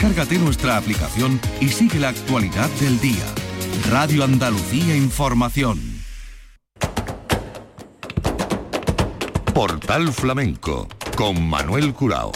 Descárgate nuestra aplicación y sigue la actualidad del día. Radio Andalucía Información. Portal Flamenco con Manuel Curao.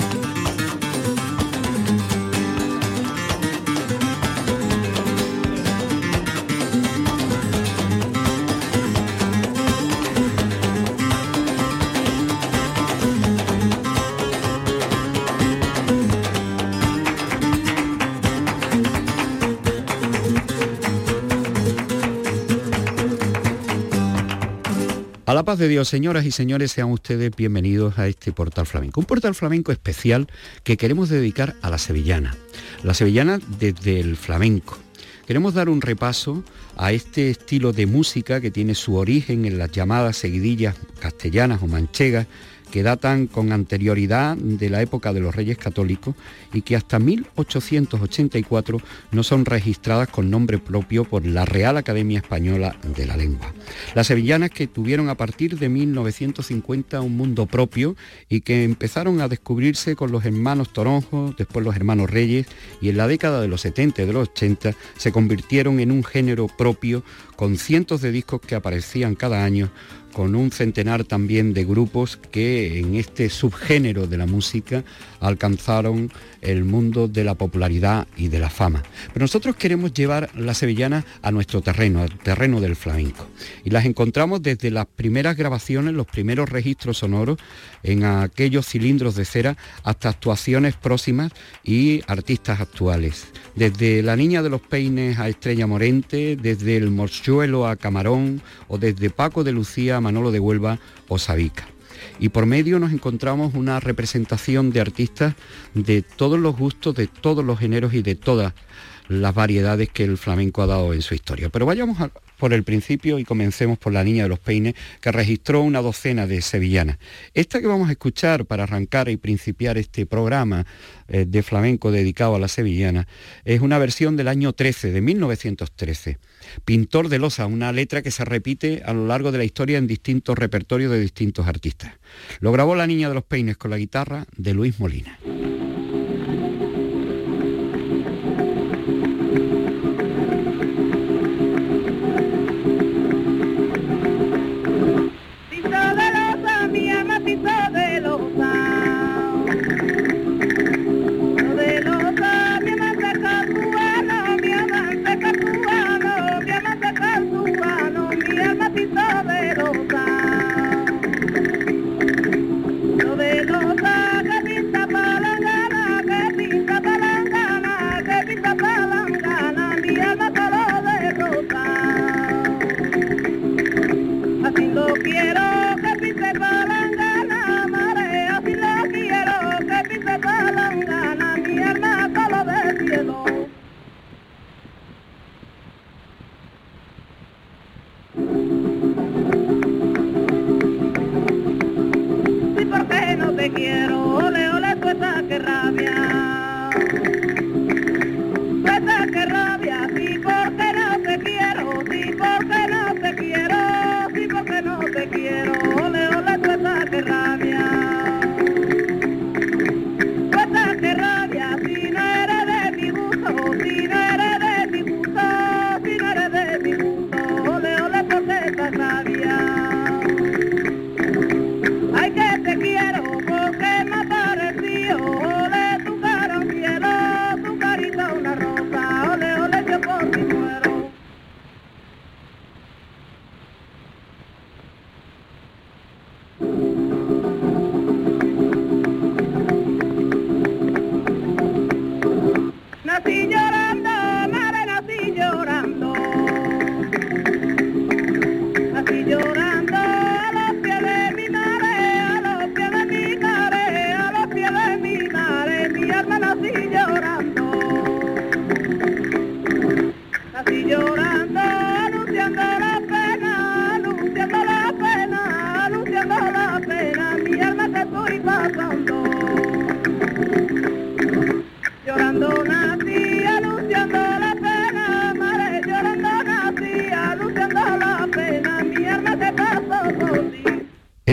La paz de Dios, señoras y señores, sean ustedes bienvenidos a este portal flamenco. Un portal flamenco especial que queremos dedicar a la sevillana. La sevillana desde el flamenco. Queremos dar un repaso a este estilo de música que tiene su origen en las llamadas seguidillas castellanas o manchegas que datan con anterioridad de la época de los reyes católicos y que hasta 1884 no son registradas con nombre propio por la Real Academia Española de la Lengua. Las sevillanas que tuvieron a partir de 1950 un mundo propio y que empezaron a descubrirse con los hermanos Toronjo, después los hermanos Reyes y en la década de los 70 y de los 80 se convirtieron en un género propio con cientos de discos que aparecían cada año con un centenar también de grupos que en este subgénero de la música alcanzaron el mundo de la popularidad y de la fama. Pero nosotros queremos llevar la sevillana a nuestro terreno, al terreno del flamenco. Y las encontramos desde las primeras grabaciones, los primeros registros sonoros en aquellos cilindros de cera hasta actuaciones próximas y artistas actuales. Desde La Niña de los Peines a Estrella Morente, desde El Morchuelo a Camarón o desde Paco de Lucía a Manolo de Huelva o Sabica. Y por medio nos encontramos una representación de artistas de todos los gustos, de todos los géneros y de todas las variedades que el flamenco ha dado en su historia. Pero vayamos por el principio y comencemos por La Niña de los Peines, que registró una docena de sevillanas. Esta que vamos a escuchar para arrancar y principiar este programa eh, de flamenco dedicado a la sevillana es una versión del año 13, de 1913. Pintor de losa, una letra que se repite a lo largo de la historia en distintos repertorios de distintos artistas. Lo grabó La Niña de los Peines con la guitarra de Luis Molina. te quiero.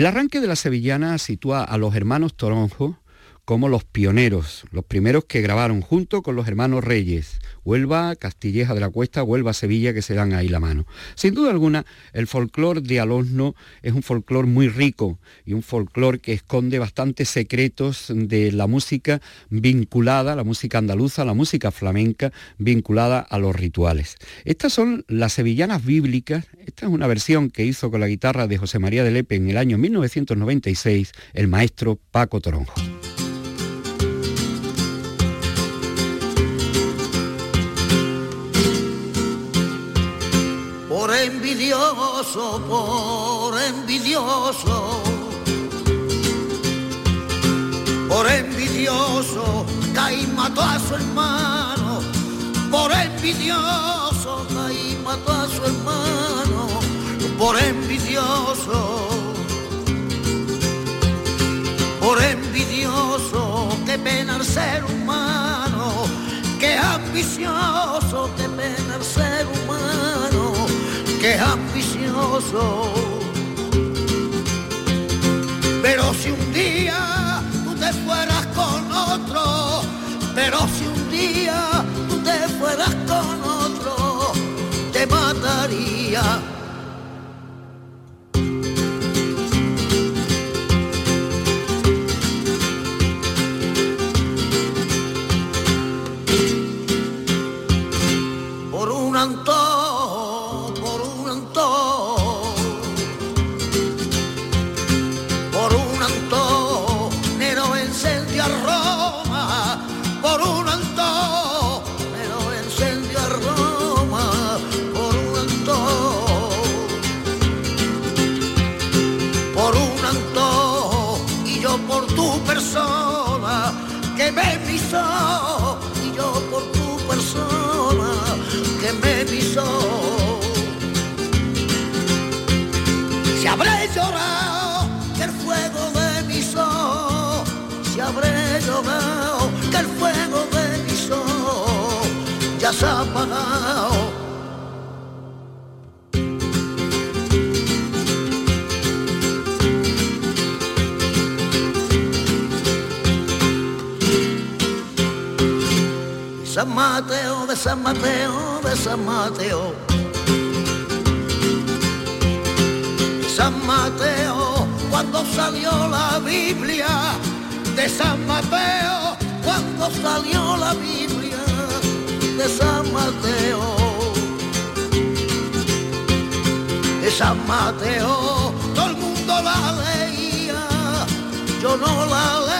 El arranque de la sevillana sitúa a los hermanos Toronjo como Los Pioneros, los primeros que grabaron junto con los hermanos Reyes, Huelva, Castilleja de la Cuesta, Huelva, Sevilla, que se dan ahí la mano. Sin duda alguna, el folclore de Alosno es un folclore muy rico y un folclore que esconde bastantes secretos de la música vinculada, la música andaluza, la música flamenca, vinculada a los rituales. Estas son las sevillanas bíblicas, esta es una versión que hizo con la guitarra de José María de Lepe en el año 1996 el maestro Paco Toronjo. Por envidioso, por envidioso, Caín mató a su hermano, por envidioso, Caín mató a su hermano, por envidioso, por envidioso, qué pena el ser humano, qué ambicioso, qué pena el ser humano que ambicioso. Pero si un día tú te fueras con otro, pero si un día tú te fueras con otro, te mataría Mateo, de San Mateo, de San Mateo. San Mateo, cuando salió la Biblia, de San Mateo, cuando salió la Biblia, de San Mateo. De San Mateo, todo el mundo la leía, yo no la leo,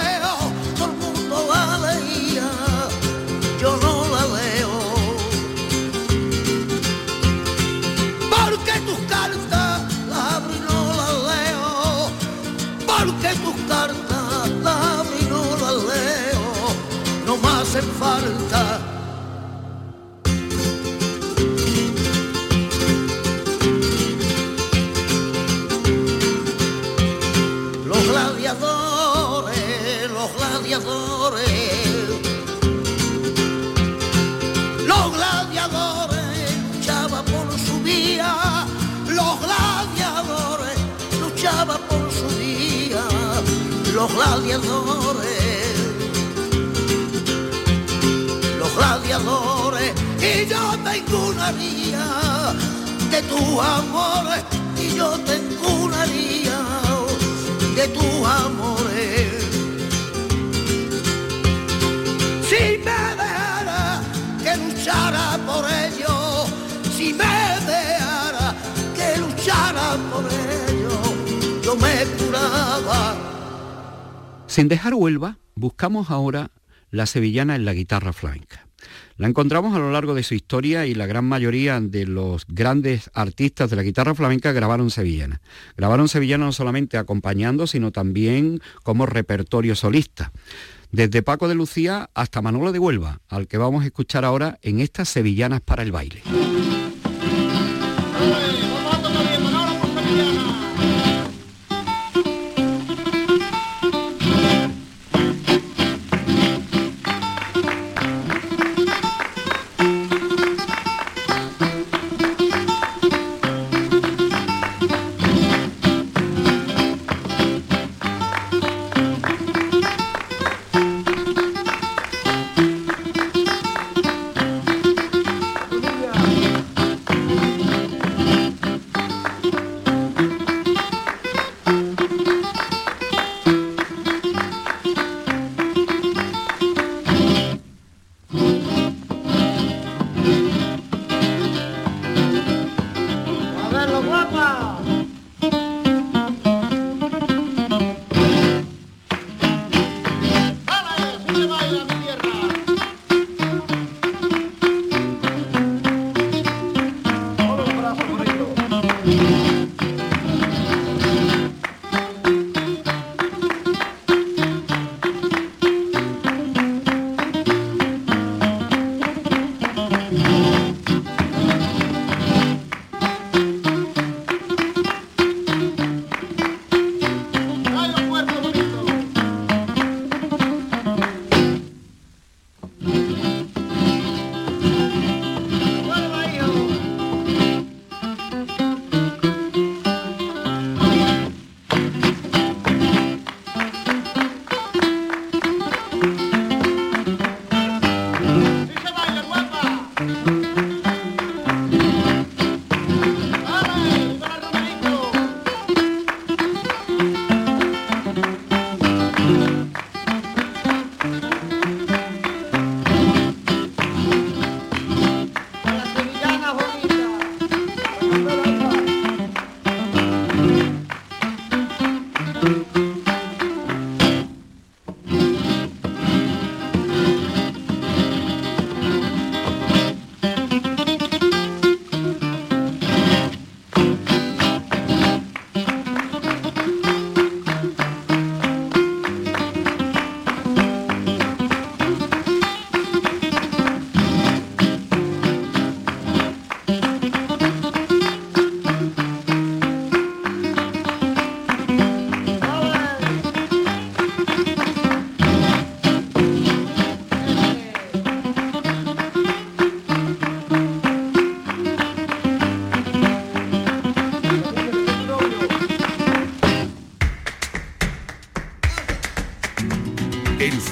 No me hacen falta. Los gladiadores, los gladiadores los gladiadores luchaban por su día, los gladiadores, y yo tengo una haría de tu amores, y yo tengo una haría de tu amores. Si me dejara que luchara por ello, si me dejara que luchara por ello, yo me curaba. Sin dejar Huelva, buscamos ahora la sevillana en la guitarra flamenca. La encontramos a lo largo de su historia y la gran mayoría de los grandes artistas de la guitarra flamenca grabaron sevillana. Grabaron sevillana no solamente acompañando, sino también como repertorio solista. Desde Paco de Lucía hasta Manolo de Huelva, al que vamos a escuchar ahora en estas sevillanas para el baile.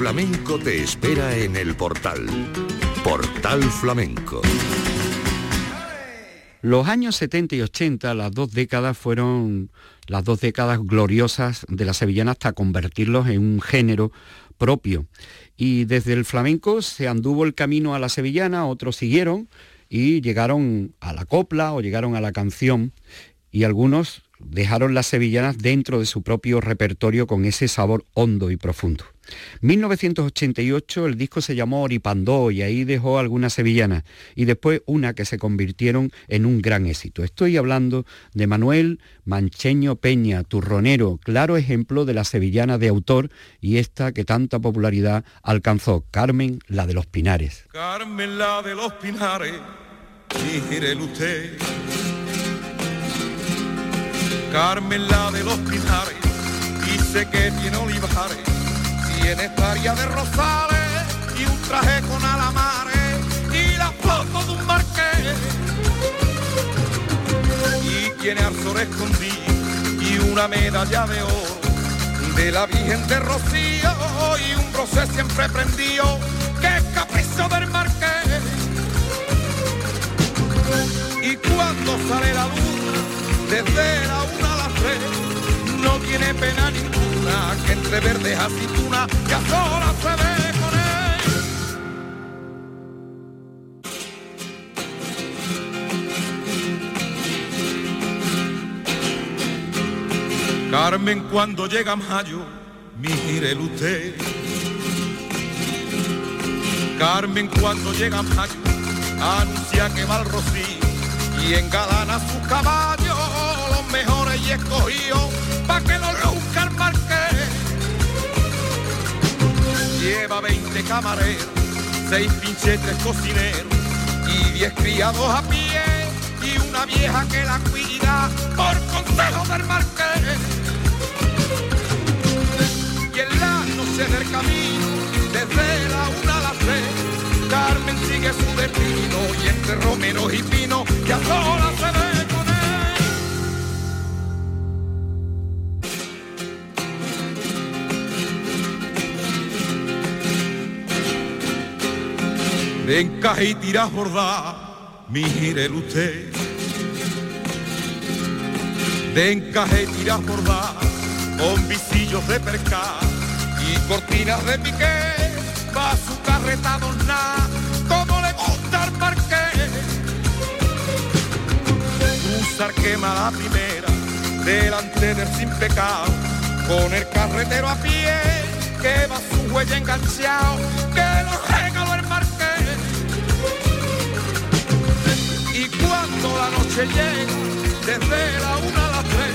Flamenco te espera en el portal. Portal Flamenco. Los años 70 y 80, las dos décadas fueron las dos décadas gloriosas de la sevillana hasta convertirlos en un género propio. Y desde el flamenco se anduvo el camino a la sevillana, otros siguieron y llegaron a la copla o llegaron a la canción y algunos dejaron las sevillanas dentro de su propio repertorio con ese sabor hondo y profundo. 1988 el disco se llamó Oripandó y ahí dejó algunas sevillanas y después una que se convirtieron en un gran éxito. Estoy hablando de Manuel Mancheño Peña, turronero, claro ejemplo de la sevillana de autor y esta que tanta popularidad alcanzó, Carmen la de los Pinares. Carmen la de los Pinares, usted. Carmen la de los Pinares, dice que tiene olivares tiene estaria de rosales y un traje con alamares y la foto de un marqués. Y tiene arzor escondido y una medalla de oro de la Virgen de Rocío y un rosé siempre prendido que es capricho del marqués. Y cuando sale la luna desde la una a las tres no tiene pena ninguna que entre verdes aceituna que a solas se ve con él. Carmen cuando llega mayo, mire usted. Carmen cuando llega mayo, anuncia que va al rocío y engalana sus caballos, los mejores y escogidos, pa' que los Lleva 20 camareros, 6 pinchetes cocineros y 10 criados a pie y una vieja que la cuida por consejo del marqués. Y en la noche del camino, desde la una a las tres, Carmen sigue su destino y entre romeros y pinos ya sola se ve de encaje y tira bordar, mire usted. De encaje y tira bordar, con visillos de percal y cortinas de piqué, va su carreta adornada, como le gusta al marqués. Usar quema la primera, delante del sin pecado, con el carretero a pie, que va su huella enganchado, que lo regaló el marqués. Cuando la noche llega, desde la una a las tres,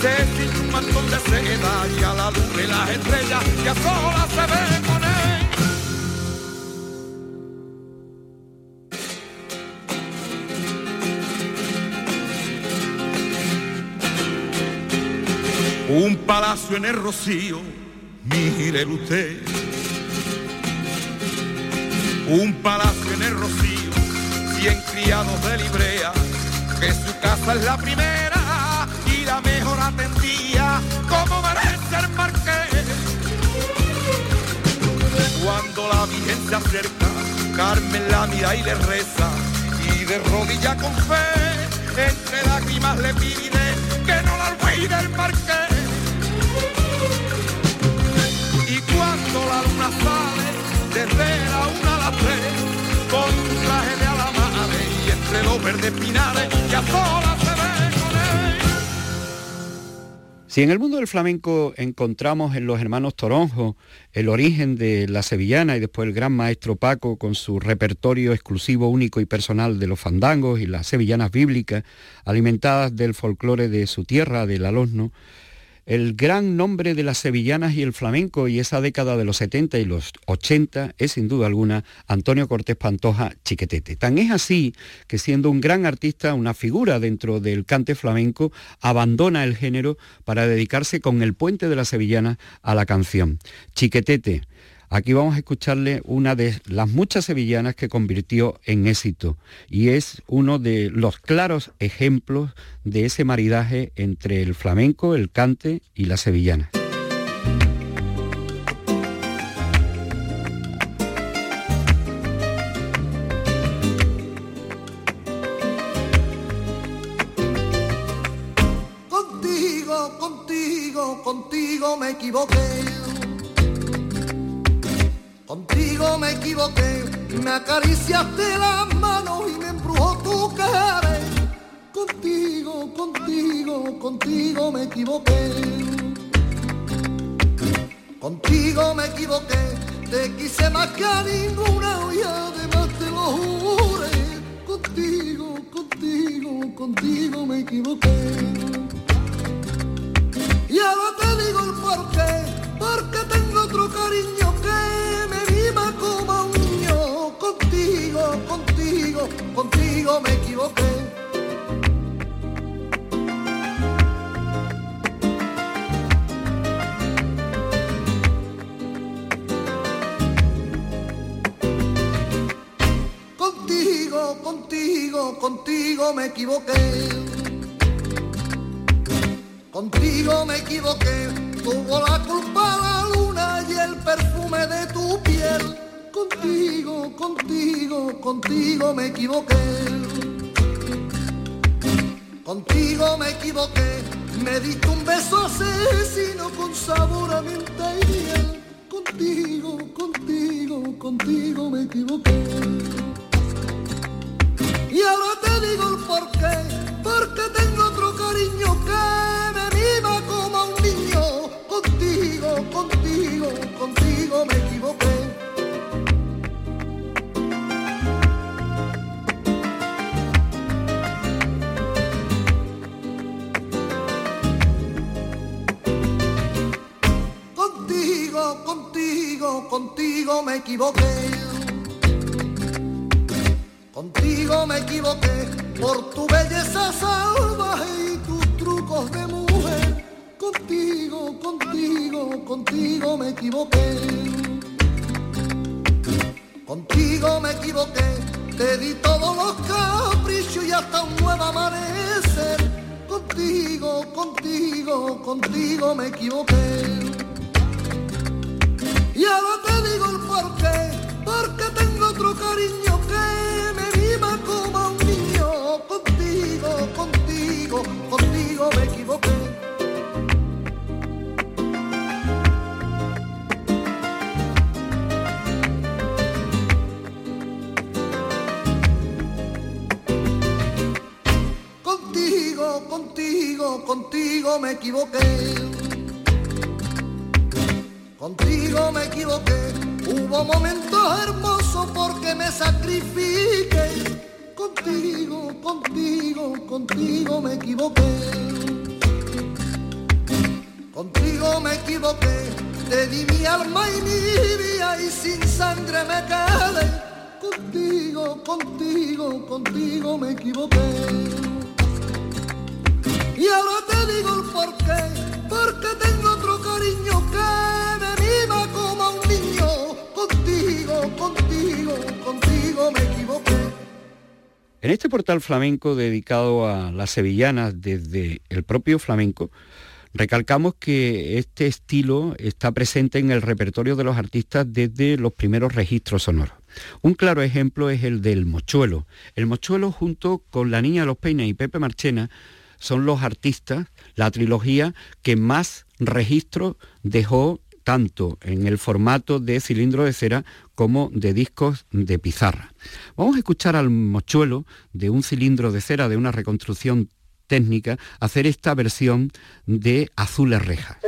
se tiene un mantón de seda y a la luz de las estrellas que a solas se ve con él. Un palacio en el rocío, mire usted. Un palacio en el rocío bien criados de librea, que su casa es la primera y la mejor atendía, como merece el marqués. Cuando la Virgen se acerca, Carmen la mira y le reza, y de rodilla con fe, entre lágrimas le pide que no la olvide el marqués. Y cuando la luna sale, desde la una a las tres, con su traje de si en el mundo del flamenco encontramos en los hermanos Toronjo el origen de la sevillana y después el gran maestro Paco con su repertorio exclusivo, único y personal de los fandangos y las sevillanas bíblicas, alimentadas del folclore de su tierra, del alosno, el gran nombre de las sevillanas y el flamenco y esa década de los 70 y los 80 es sin duda alguna Antonio Cortés Pantoja Chiquetete. Tan es así que siendo un gran artista, una figura dentro del cante flamenco, abandona el género para dedicarse con el puente de la sevillana a la canción. Chiquetete, Aquí vamos a escucharle una de las muchas sevillanas que convirtió en éxito y es uno de los claros ejemplos de ese maridaje entre el flamenco, el cante y la sevillana. Contigo, contigo, contigo me equivoqué. Contigo me equivoqué, me acariciaste las manos y me embrujó tu cara. Contigo, contigo, contigo me equivoqué. Contigo me equivoqué, te quise más que a ninguna y además te lo juré. Contigo, contigo, contigo me equivoqué. Y ahora te digo el porqué, porque tengo otro cariño que Contigo, contigo, contigo me equivoqué. Contigo, contigo, contigo me equivoqué. Contigo me equivoqué, tuvo la culpa la luna y el perfume de tu piel. Contigo, contigo, contigo me equivoqué. Contigo me equivoqué, me diste un beso asesino con sabor a miel. Contigo, contigo, contigo me equivoqué. Y ahora te digo el porqué, porque tengo otro cariño que me equivoqué. Contigo me equivoqué por tu belleza salvaje y tus trucos de mujer. Contigo, contigo, contigo me equivoqué. Contigo me equivoqué, te di todos los caprichos y hasta un nuevo amanecer. Contigo, contigo, contigo me equivoqué. Y ahora porqué, porque tengo otro cariño que me viva como un niño. Contigo, contigo, contigo me equivoqué. Contigo, contigo, contigo me equivoqué. Contigo me equivoqué, hubo momentos hermosos porque me sacrifiqué. Contigo, contigo, contigo me equivoqué. Contigo me equivoqué, te di mi alma y mi vida y sin sangre me quedé. Contigo, contigo, contigo me equivoqué. Y ahora te digo el porqué, porque tengo otro cariño que En este portal flamenco dedicado a las sevillanas desde el propio flamenco, recalcamos que este estilo está presente en el repertorio de los artistas desde los primeros registros sonoros. Un claro ejemplo es el del mochuelo. El mochuelo junto con La Niña de los Peines y Pepe Marchena son los artistas, la trilogía que más registros dejó tanto en el formato de cilindro de cera como de discos de pizarra. Vamos a escuchar al mochuelo de un cilindro de cera, de una reconstrucción técnica, hacer esta versión de Azules Rejas.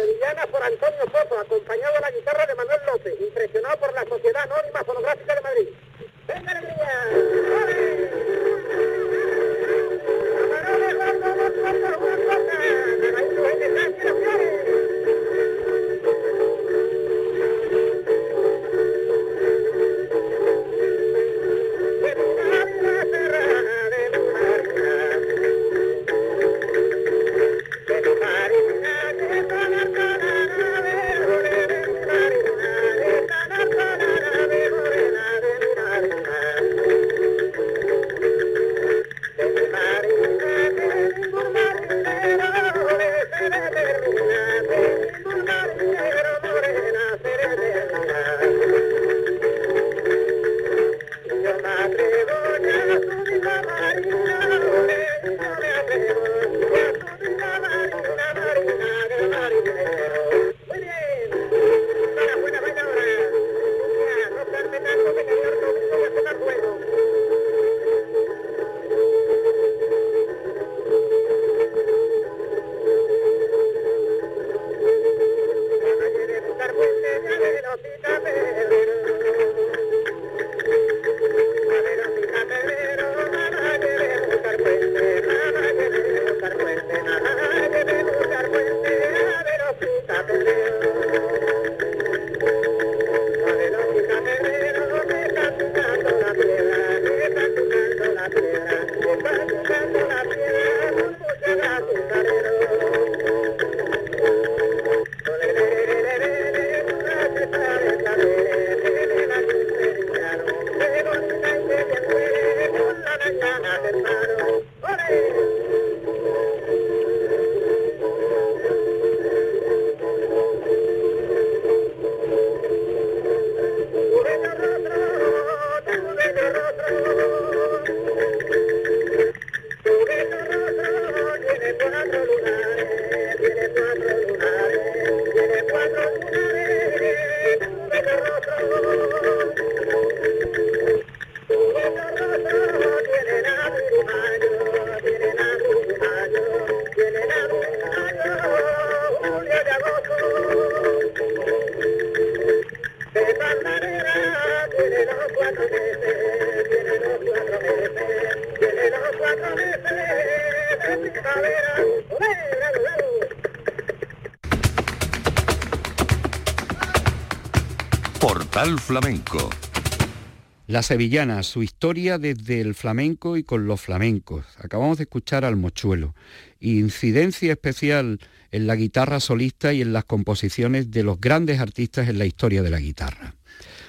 La sevillana, su historia desde el flamenco y con los flamencos. Acabamos de escuchar al mochuelo. Incidencia especial en la guitarra solista y en las composiciones de los grandes artistas en la historia de la guitarra.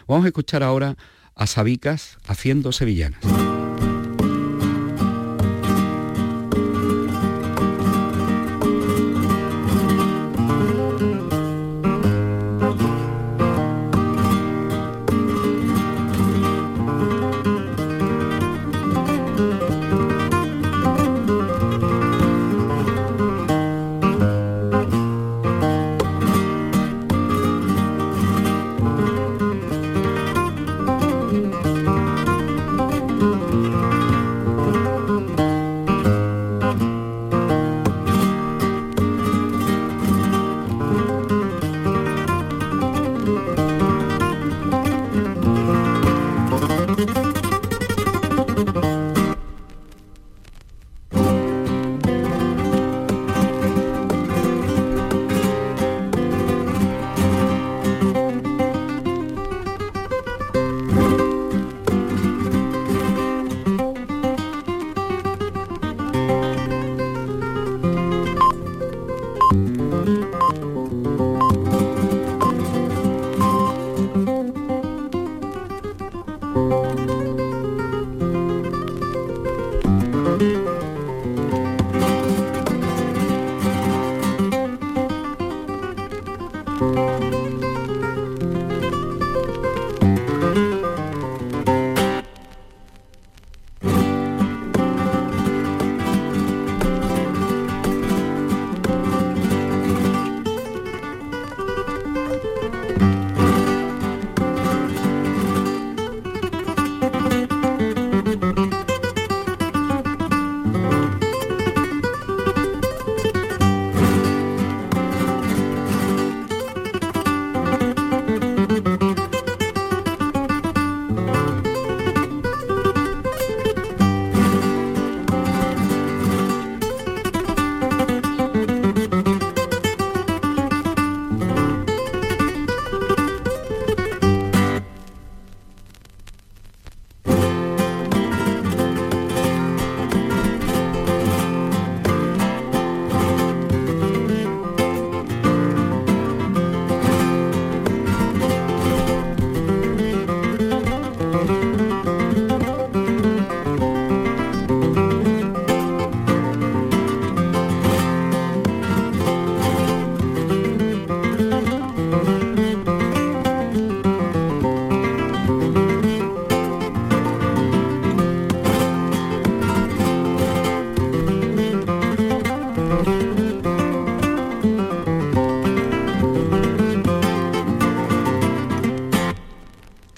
Vamos a escuchar ahora a Sabicas haciendo sevillanas.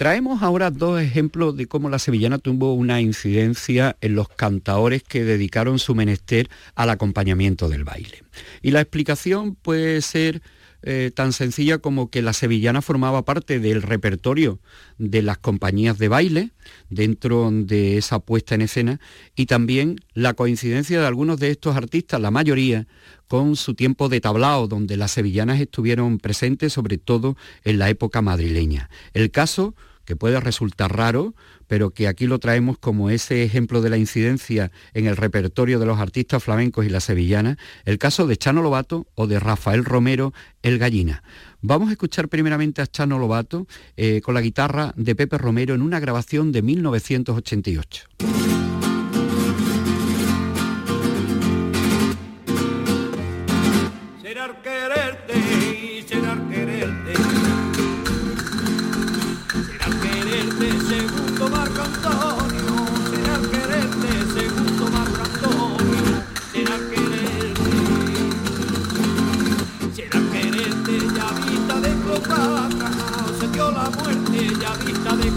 Traemos ahora dos ejemplos de cómo la sevillana tuvo una incidencia en los cantaores que dedicaron su menester al acompañamiento del baile. Y la explicación puede ser eh, tan sencilla como que la sevillana formaba parte del repertorio de las compañías de baile dentro de esa puesta en escena y también la coincidencia de algunos de estos artistas, la mayoría, con su tiempo de tablao, donde las sevillanas estuvieron presentes sobre todo en la época madrileña. El caso que puede resultar raro, pero que aquí lo traemos como ese ejemplo de la incidencia en el repertorio de los artistas flamencos y la sevillana, el caso de Chano Lobato o de Rafael Romero, el Gallina. Vamos a escuchar primeramente a Chano Lobato eh, con la guitarra de Pepe Romero en una grabación de 1988. y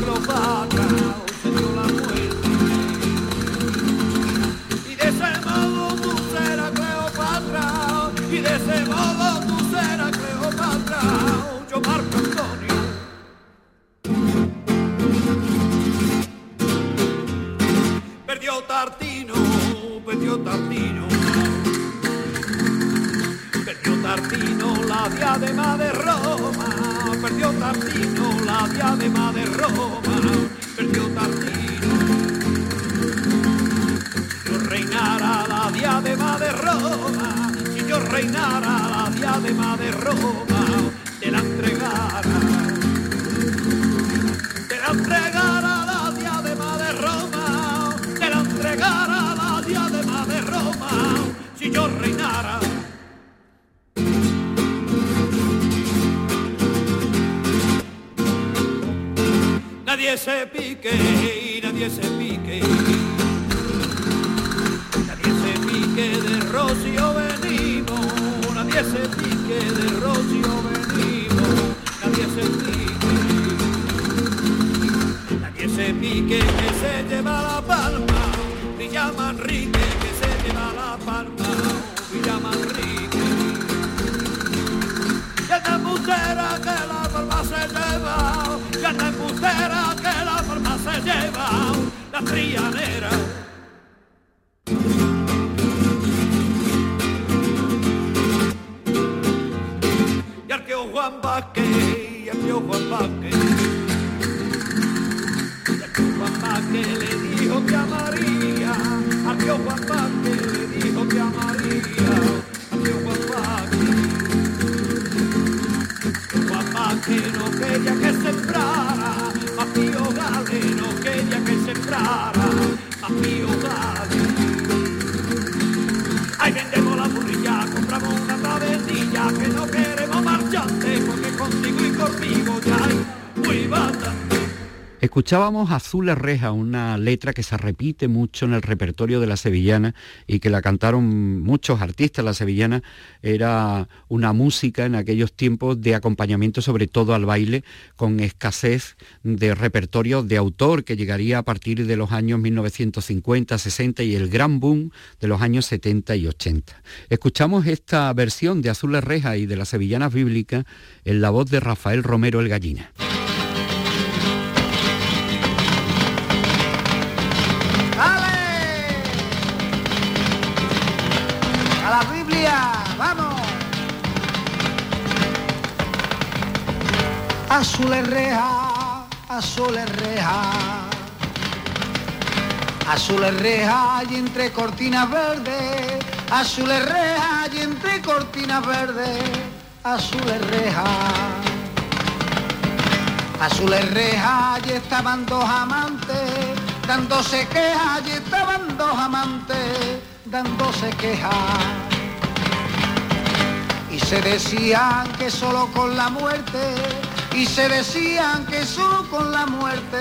Y de ese modo tú serás Cleopatra, y de ese modo tú serás Cleopatra, yo Marco Antonio. Perdió Tartino, perdió Tartino, perdió Tartino la diadema de Roma perdió Tartino la diadema de Roma, perdió Tartino. Si yo reinara la diadema de Roma, si yo reinara la diadema de Roma, te la entregara, te la entregara se pique, nadie se pique. Nadie se pique de Rocío venimos, nadie se pique de Rocío venimos, nadie se pique. Nadie se pique que se lleva la palma, Villa Manrique que se lleva la palma, Villa Manrique. Te embustera que la palma se lleva, palma se lleva, la trianera. Y al tío Juan Vázquez, y al tío Juan Vázquez. Y al tío Juan Vázquez le dijo que a María, al tío Juan Vázquez le dijo que a que Escuchábamos Azules Reja, una letra que se repite mucho en el repertorio de la sevillana y que la cantaron muchos artistas. La sevillana era una música en aquellos tiempos de acompañamiento sobre todo al baile, con escasez de repertorio de autor que llegaría a partir de los años 1950, 60 y el gran boom de los años 70 y 80. Escuchamos esta versión de Azules Reja y de las sevillanas bíblicas en la voz de Rafael Romero el Gallina. Azules reja, azules reja. Azules reja y entre cortinas verdes. Azules reja y entre cortinas verdes. Azules reja. Azules reja y estaban dos amantes dándose quejas y estaban dos amantes dándose quejas. Y se decían que solo con la muerte, y se decían que solo con la muerte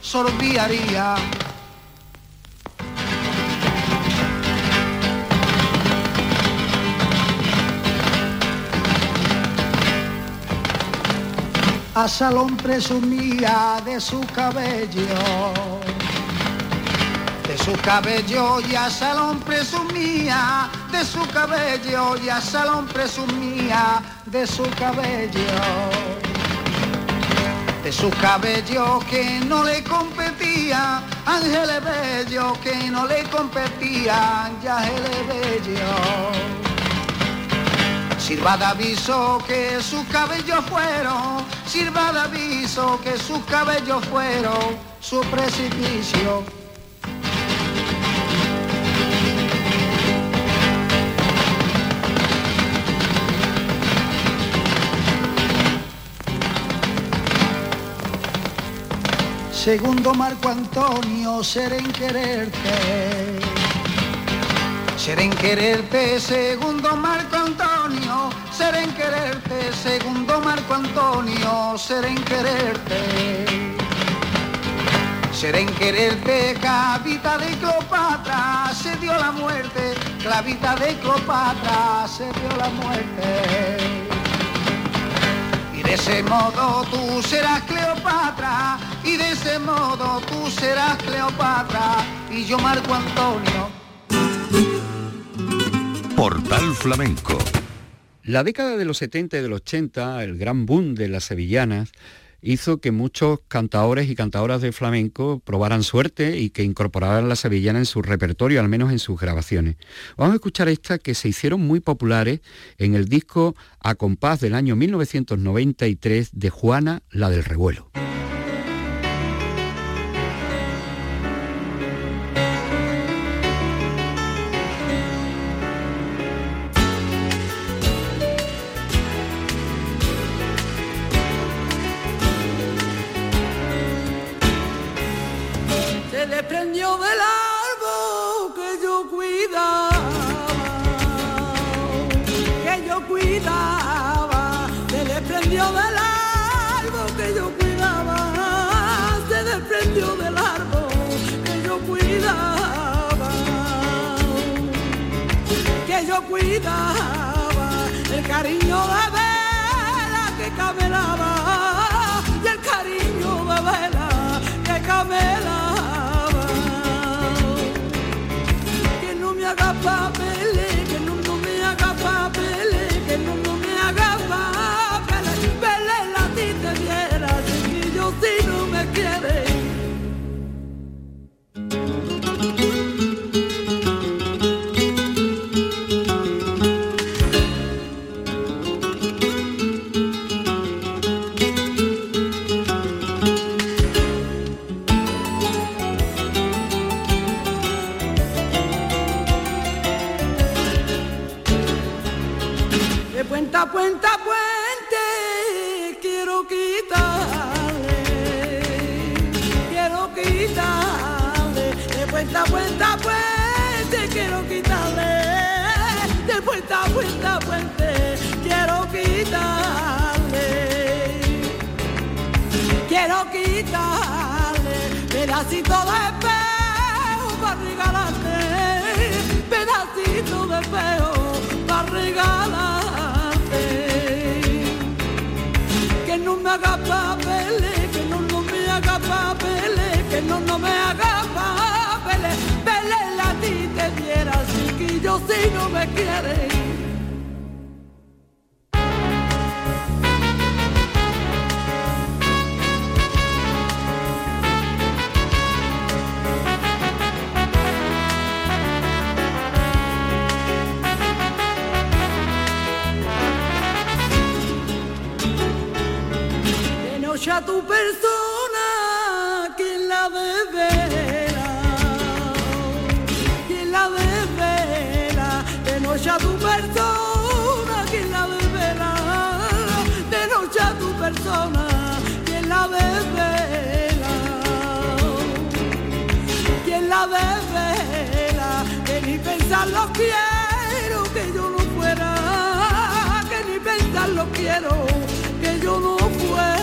sorbiaría. A Salón presumía de su cabello de su cabello y a Salón presumía, de su cabello y a Salón presumía, de su cabello. De su cabello que no le competía, Ángeles Bello que no le competía, Ángeles Bello. Sirva de aviso que sus cabellos fueron, sirva de aviso que sus cabellos fueron su precipicio. Segundo Marco Antonio, ser en quererte. Ser en quererte, segundo Marco Antonio, ser en quererte, segundo Marco Antonio, ser en quererte. Ser en quererte, clavita de Cleopatra, se dio la muerte, clavita de Cleopatra, se dio la muerte. Y de ese modo tú serás Cleopatra, y de ese modo tú serás Cleopatra, y yo Marco Antonio. Portal Flamenco. La década de los 70 y de los 80, el gran boom de las sevillanas, hizo que muchos cantadores y cantadoras de flamenco probaran suerte y que incorporaran la sevillana en su repertorio, al menos en sus grabaciones. Vamos a escuchar esta que se hicieron muy populares en el disco A compás del año 1993 de Juana, la del revuelo. Cuidaba, el cariño de vela que camelaba, y el cariño de vela que camelaba. Que no me haga pedacito de espejo para regalarte, pedacito de espejo para regalar. que no me haga papeles, que no, no me haga papeles, que no, no me haga papeles, pele la ti te diera, así que yo si no me quiere. Quien la desvela, quien la desvela, que ni pensarlo quiero, que yo no fuera, que ni pensarlo quiero, que yo no fuera.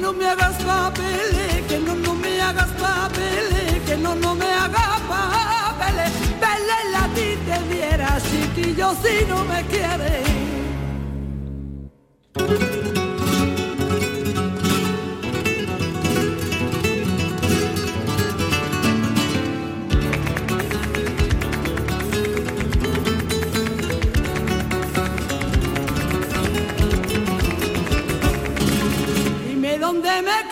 no me hagas papeles, que no, no me hagas papeles, que no, no me hagas papeles. Vele la ti te diera, chiquillo, si no me quieres. Donde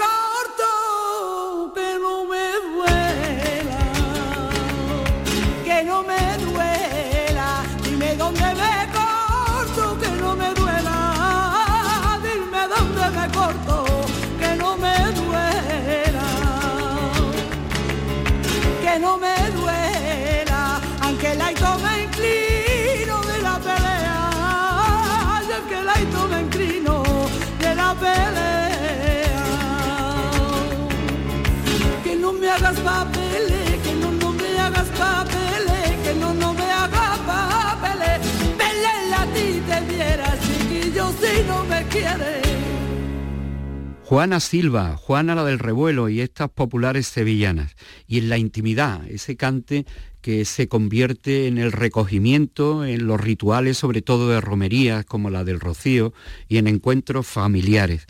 Juana Silva, Juana la del revuelo y estas populares sevillanas. Y en la intimidad, ese cante que se convierte en el recogimiento, en los rituales, sobre todo de romerías como la del Rocío, y en encuentros familiares.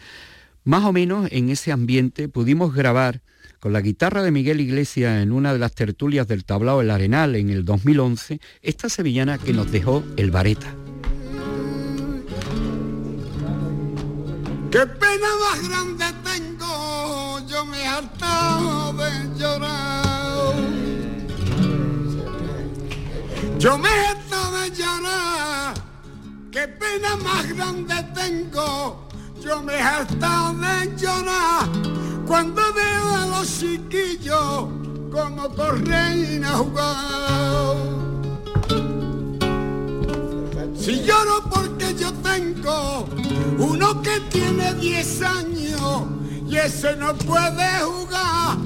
Más o menos en ese ambiente pudimos grabar con la guitarra de Miguel Iglesias en una de las tertulias del tablao El Arenal en el 2011, esta sevillana que nos dejó el Vareta. Qué pena más grande tengo, yo me he hartado de llorar. Yo me he hartado de llorar, qué pena más grande tengo, yo me he hartado de llorar. Cuando veo a los chiquillos como corren a jugar. Si lloro porque yo tengo uno que tiene 10 años y ese no puede jugar,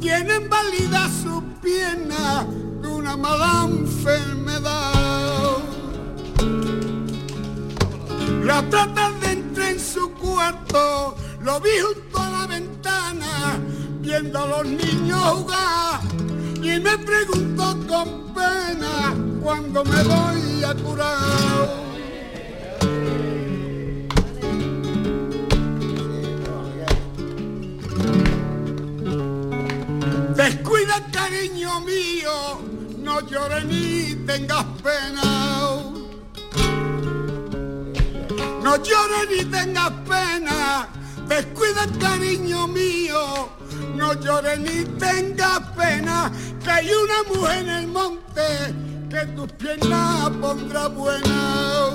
tiene válida su pierna de una mala enfermedad. La trata de entrar en su cuarto, lo vi junto a la ventana, viendo a los niños jugar y me pregunto con pena cuando me voy a curar. Descuida cariño mío, no llores ni tengas pena. No llores ni tengas pena, descuida cariño mío, no llores ni tengas pena, que hay una mujer en el monte que tus piernas pondrá buena.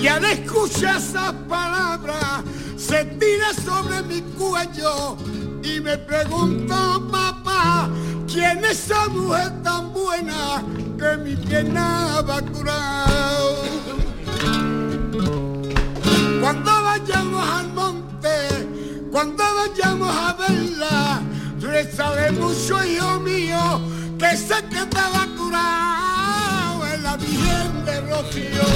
Y al escuchar esas palabras, se tira sobre mi cuello y me pregunta, papá, ¿quién es esa mujer tan buena que mi pierna va a curar? Cuando vayamos al monte, cuando vayamos a verla, rezaré mucho, hijo mío, que sé que te va curar en la Virgen de Rocío.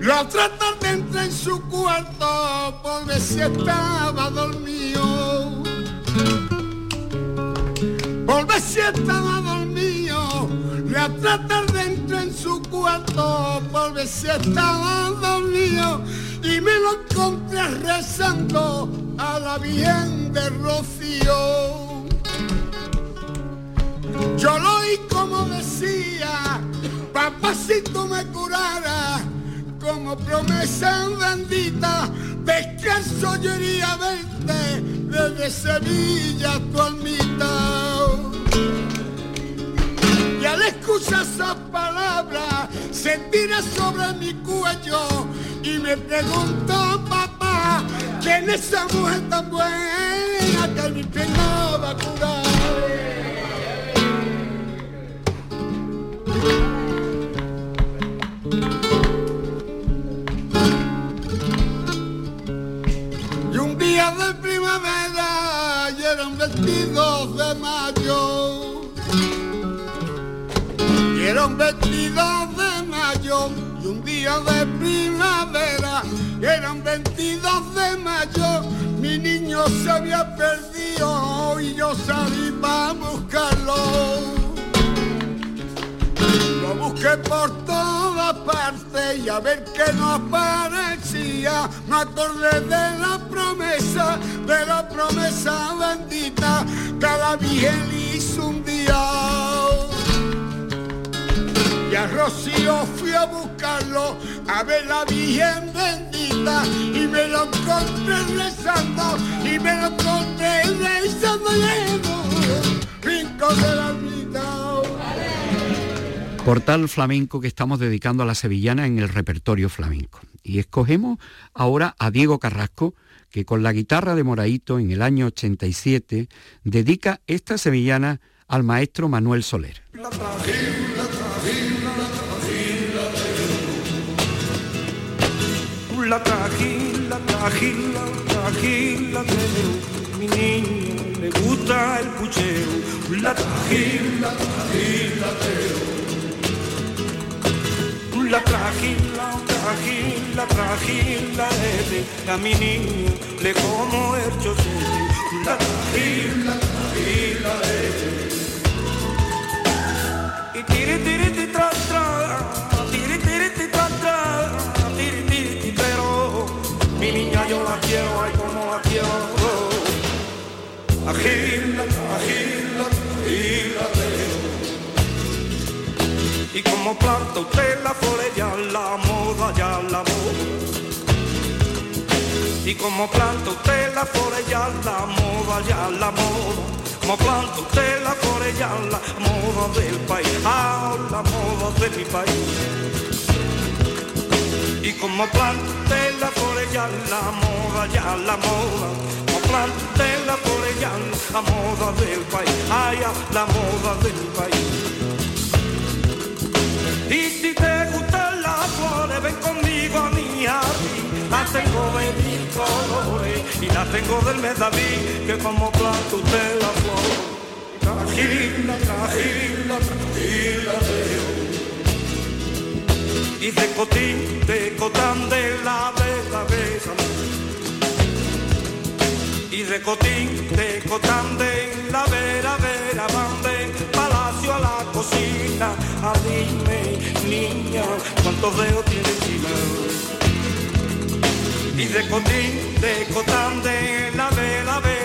La otra tarde entré en su cuarto por ver si estaba dormido. Por ver si estaba dormido. Entré en su cuarto por ver si estaba dormido. Y me lo encontré rezando a la Virgen de Rocío. Yo lo oí como decía, papá si tú me curaras como promesa bendita, descanso yo iría a verte desde Sevilla tu almita. Al escuchar esas palabras, se tira sobre mi cuello y me pregunto, papá, ¿quién es esa mujer tan buena que mi pena va a curar? Y un día de primavera y era un 22 de mayo. Un 22 de mayo y un día de primavera. y Era un 22 de mayo, mi niño se había perdido y yo salí para buscarlo. Lo busqué por todas partes y a ver que no aparecía. Me acordé de la promesa, de la promesa bendita que la Virgen hizo un día. Y a Rocío fui a buscarlo, a ver la Virgen bendita. Y me lo encontré rezando, y me lo encontré rezando lleno, rincón de la mitad. Portal flamenco que estamos dedicando a la sevillana en el repertorio flamenco. Y escogemos ahora a Diego Carrasco, que con la guitarra de Moraito en el año 87 dedica esta sevillana al maestro Manuel Soler. La trajila, trajila, trajila, mi niño le gusta el puchero. La trajila, trajila, la trajila, trajila, trajila, a mi niño le como el chocero. La trajila, trajila, y tiri, tiri, ti, tra, tra, quiero, ay como la quiero. trajila, trajila, trajila, Y como planta usted la flores ya la moda, ya la moda. Y como planta usted la flores ya la moda, ya la moda. Como planta usted la flores ya la moda del país, ah, la moda de mi país. Como planta la flores ya la moda, ya la moda. Como planta la flores ya la moda del país, ah, la moda de mi país. Y si te gustan las flores, ven conmigo a mi jardín. Las tengo de mil colores y las tengo del mes David, que como planta usted la flor. Trajila, trajila, trajila, y de cotín, de cotán de la besa. Y de cotín, de cotán de la vera, vera, van de palacio a la cocina. A dime, niña, cuántos dedos tiene encima. Y de cotín, de cotán de la vera, vera,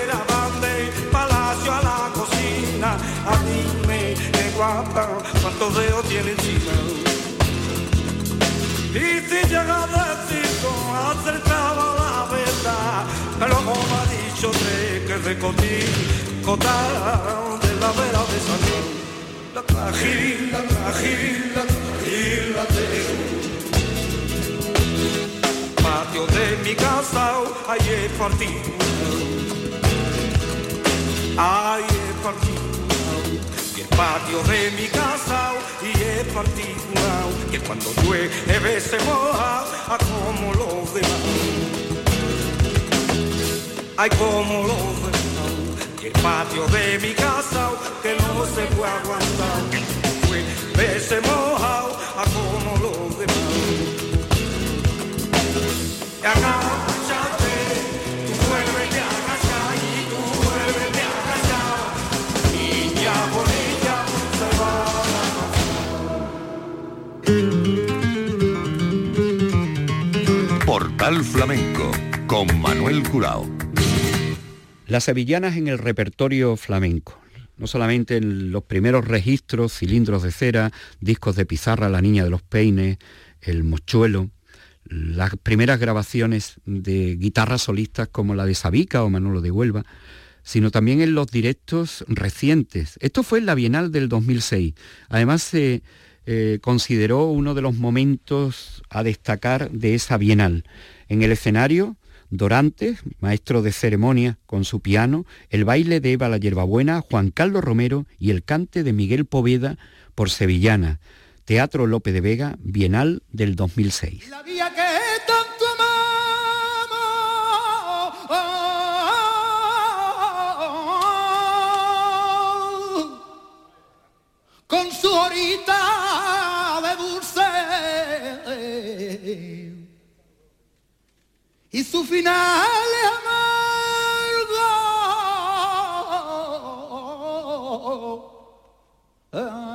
que de la vera de San. La trajila, la trajila, la trajila Patio de mi casa, partido. Ahí he partido. Y el patio de mi casa, y he partido. Que cuando llueve se moja, a como los demás. Ay, como los demás. El patio de mi casa, que no se puede aguantar. Llueve se moja, a como los demás. Y agáchate, tú vuélvete a agachar y tú vuélvete a agachar. Niña bonita, se va Portal Flamenco con Manuel Curao. Las sevillanas en el repertorio flamenco. No solamente en los primeros registros, cilindros de cera, discos de pizarra, La Niña de los Peines, El Mochuelo, las primeras grabaciones de guitarras solistas como la de Sabica o Manolo de Huelva, sino también en los directos recientes. Esto fue en la Bienal del 2006. Además se eh, consideró uno de los momentos a destacar de esa Bienal. En el escenario, Dorantes, maestro de ceremonia con su piano, el baile de Eva la Yerbabuena, Juan Carlos Romero y el cante de Miguel Poveda por Sevillana. Teatro Lope de Vega, Bienal del 2006. La que tanto amamos, con su horita y su final amargo. Ay.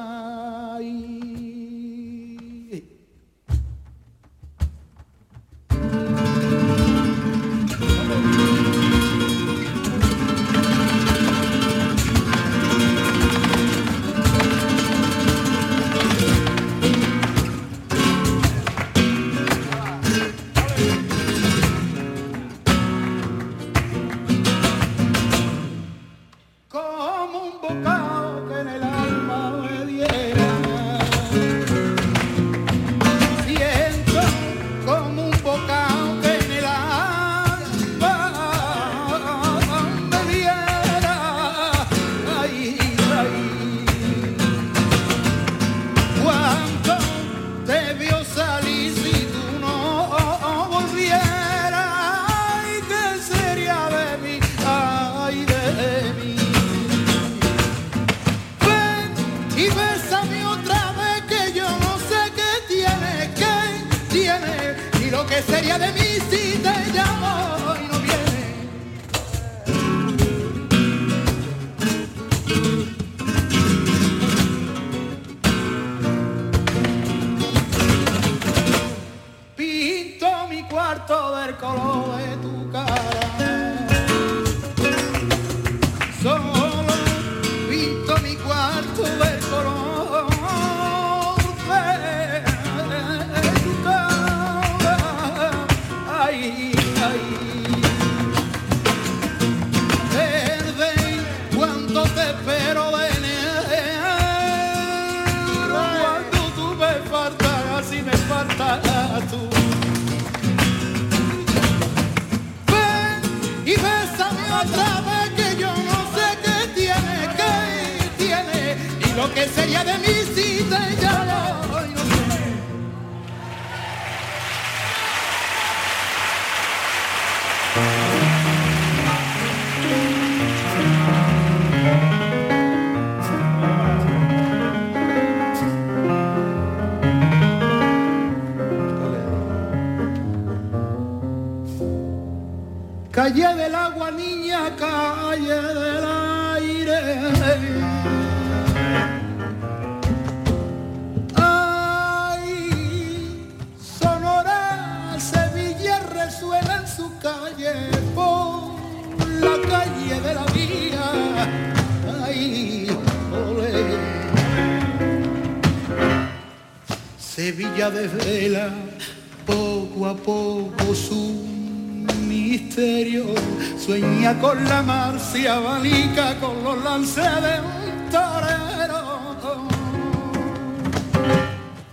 Con la marcia abanica con los lances de un torero.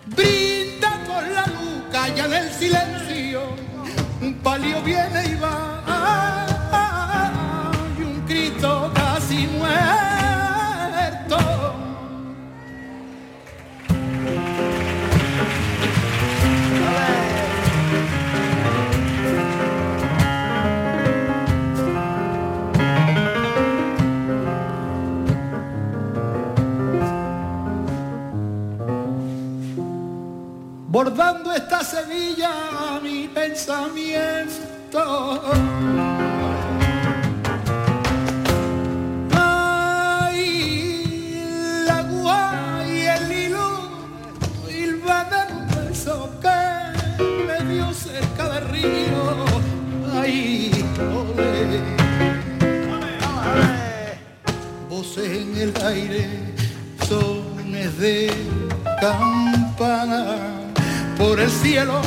Brinda con la luz, calla en el silencio, un palio viene y va, bordando esta Sevilla mi pensamiento. Ay, la guay el hilo hilvan un beso que me dio cerca del río. Ay, ole. Voces en el aire, sones de campana por el cielo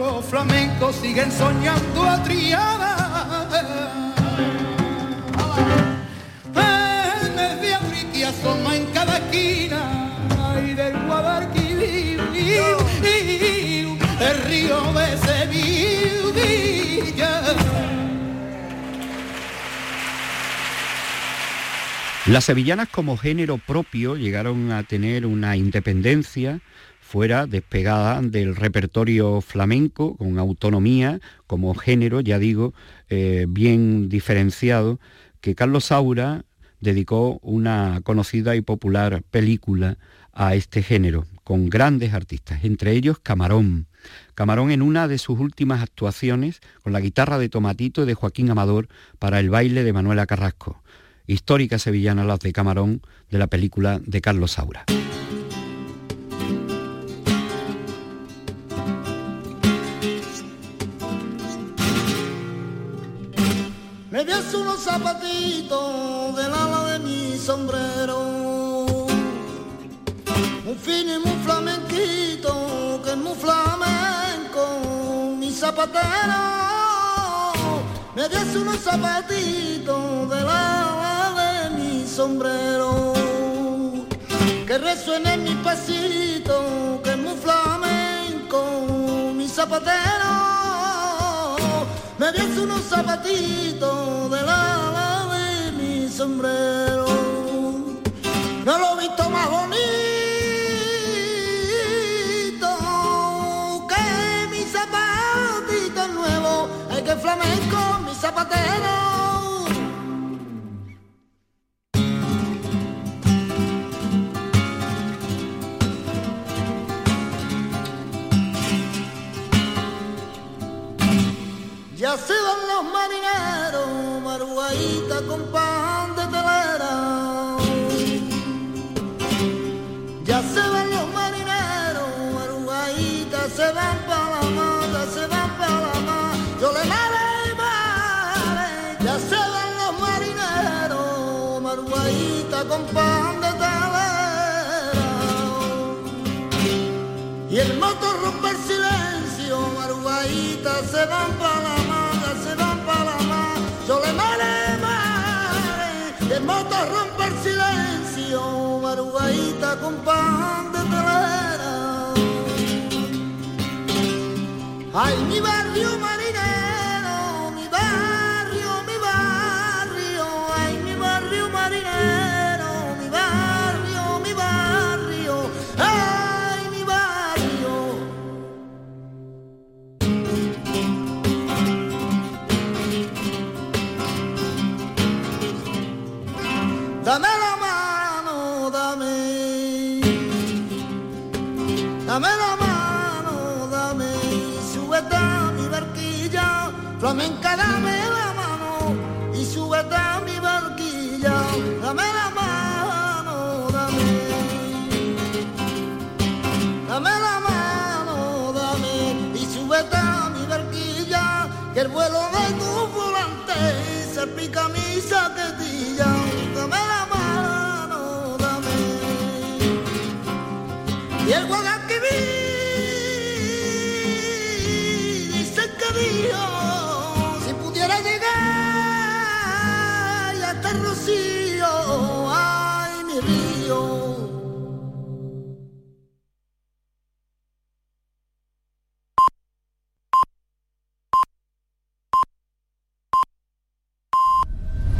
los flamencos siguen soñando a Triana. En de Auriqui asoma en cada esquina y del Guadalquivir el río de Sevilla. Las sevillanas como género propio llegaron a tener una independencia fuera despegada del repertorio flamenco, con autonomía, como género, ya digo, eh, bien diferenciado, que Carlos Saura dedicó una conocida y popular película a este género, con grandes artistas, entre ellos Camarón. Camarón en una de sus últimas actuaciones con la guitarra de Tomatito y de Joaquín Amador para el baile de Manuela Carrasco. Histórica sevillana las de Camarón de la película de Carlos Saura. Ves unos zapatitos del ala de mi sombrero, muy fino y muy flamenquito, que es muy flamenco, mi zapatero. Me ves unos zapatitos del ala de mi sombrero, que resuene mi pasito, que es muy flamenco, mi zapatero. Me ves unos zapatitos del ala de mi sombrero. No lo he visto más bonito que mi zapatito nuevo. Hay que flamenco, mi zapatero. Ya se van los marineros, maruaita con pan de telera. Ya se van los marineros, maruaita se van para la mata, se van para la mata. Yo le mare y mare. Ya se van los marineros, maruaita con pan de telera. Y el motor rompe el silencio, maruaita se van para la de mota rompe el silencio, marugaita con pan de telera. Ay, mi barrio marinero. The man.